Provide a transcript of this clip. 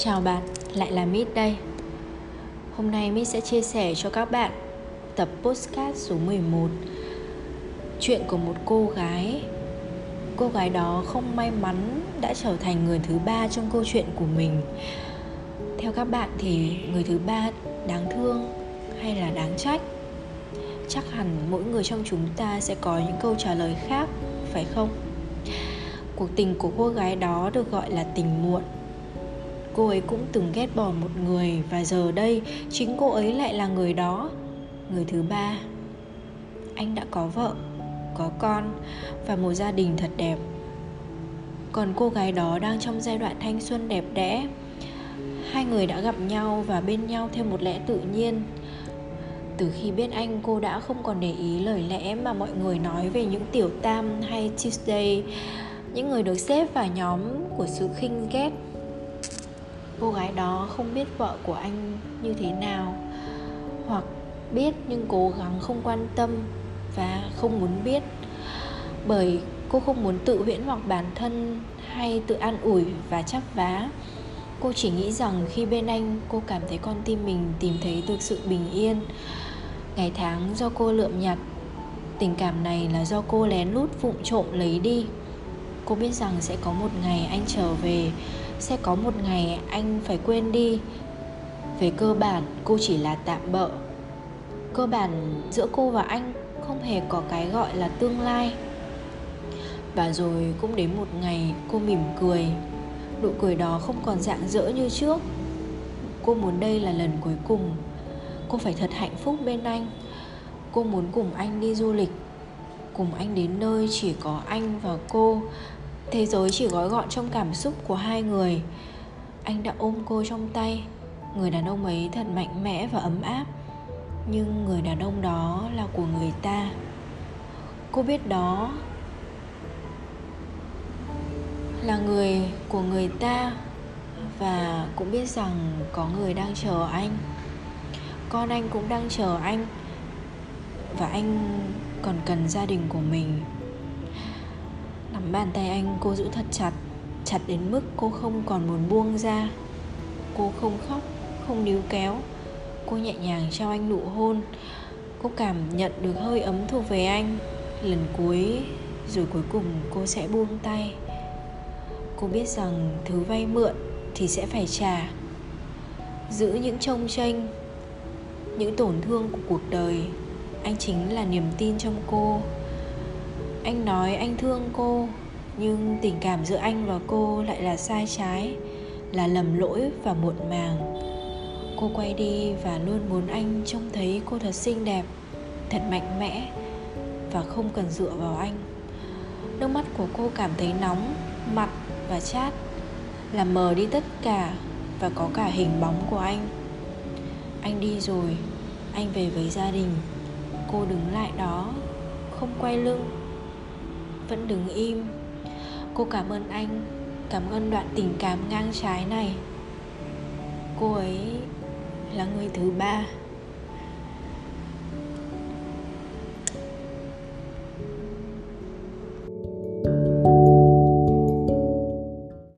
Chào bạn, lại là Mít đây. Hôm nay Mít sẽ chia sẻ cho các bạn tập postcard số 11 Chuyện của một cô gái. Cô gái đó không may mắn đã trở thành người thứ ba trong câu chuyện của mình. Theo các bạn thì người thứ ba đáng thương hay là đáng trách? Chắc hẳn mỗi người trong chúng ta sẽ có những câu trả lời khác, phải không? Cuộc tình của cô gái đó được gọi là tình muộn cô ấy cũng từng ghét bỏ một người và giờ đây chính cô ấy lại là người đó. Người thứ ba, anh đã có vợ, có con và một gia đình thật đẹp. Còn cô gái đó đang trong giai đoạn thanh xuân đẹp đẽ. Hai người đã gặp nhau và bên nhau theo một lẽ tự nhiên. Từ khi biết anh, cô đã không còn để ý lời lẽ mà mọi người nói về những tiểu tam hay tuesday những người được xếp vào nhóm của sự khinh ghét cô gái đó không biết vợ của anh như thế nào, hoặc biết nhưng cố gắng không quan tâm và không muốn biết. Bởi cô không muốn tự huyễn hoặc bản thân hay tự an ủi và chắp vá. Cô chỉ nghĩ rằng khi bên anh, cô cảm thấy con tim mình tìm thấy được sự bình yên. Ngày tháng do cô lượm nhặt, tình cảm này là do cô lén lút vụng trộm lấy đi cô biết rằng sẽ có một ngày anh trở về. Sẽ có một ngày anh phải quên đi. Về cơ bản, cô chỉ là tạm bợ. Cơ bản, giữa cô và anh không hề có cái gọi là tương lai. Và rồi cũng đến một ngày cô mỉm cười. Nụ cười đó không còn dạng dỡ như trước. Cô muốn đây là lần cuối cùng. Cô phải thật hạnh phúc bên anh. Cô muốn cùng anh đi du lịch. Cùng anh đến nơi chỉ có anh và cô thế giới chỉ gói gọn trong cảm xúc của hai người. Anh đã ôm cô trong tay. Người đàn ông ấy thật mạnh mẽ và ấm áp. Nhưng người đàn ông đó là của người ta. Cô biết đó là người của người ta và cũng biết rằng có người đang chờ anh. Con anh cũng đang chờ anh. Và anh còn cần gia đình của mình bàn tay anh, cô giữ thật chặt chặt đến mức cô không còn muốn buông ra. Cô không khóc, không níu kéo. Cô nhẹ nhàng trao anh nụ hôn. Cô cảm nhận được hơi ấm thuộc về anh. Lần cuối, rồi cuối cùng cô sẽ buông tay. Cô biết rằng thứ vay mượn thì sẽ phải trả. Giữ những trông tranh, những tổn thương của cuộc đời, anh chính là niềm tin trong cô anh nói anh thương cô, nhưng tình cảm giữa anh và cô lại là sai trái, là lầm lỗi và muộn màng. Cô quay đi và luôn muốn anh trông thấy cô thật xinh đẹp, thật mạnh mẽ và không cần dựa vào anh. Nước mắt của cô cảm thấy nóng, mặt và chát, làm mờ đi tất cả và có cả hình bóng của anh. Anh đi rồi, anh về với gia đình. Cô đứng lại đó, không quay lưng vẫn đứng im. Cô cảm ơn anh, cảm ơn đoạn tình cảm ngang trái này. Cô ấy là người thứ ba.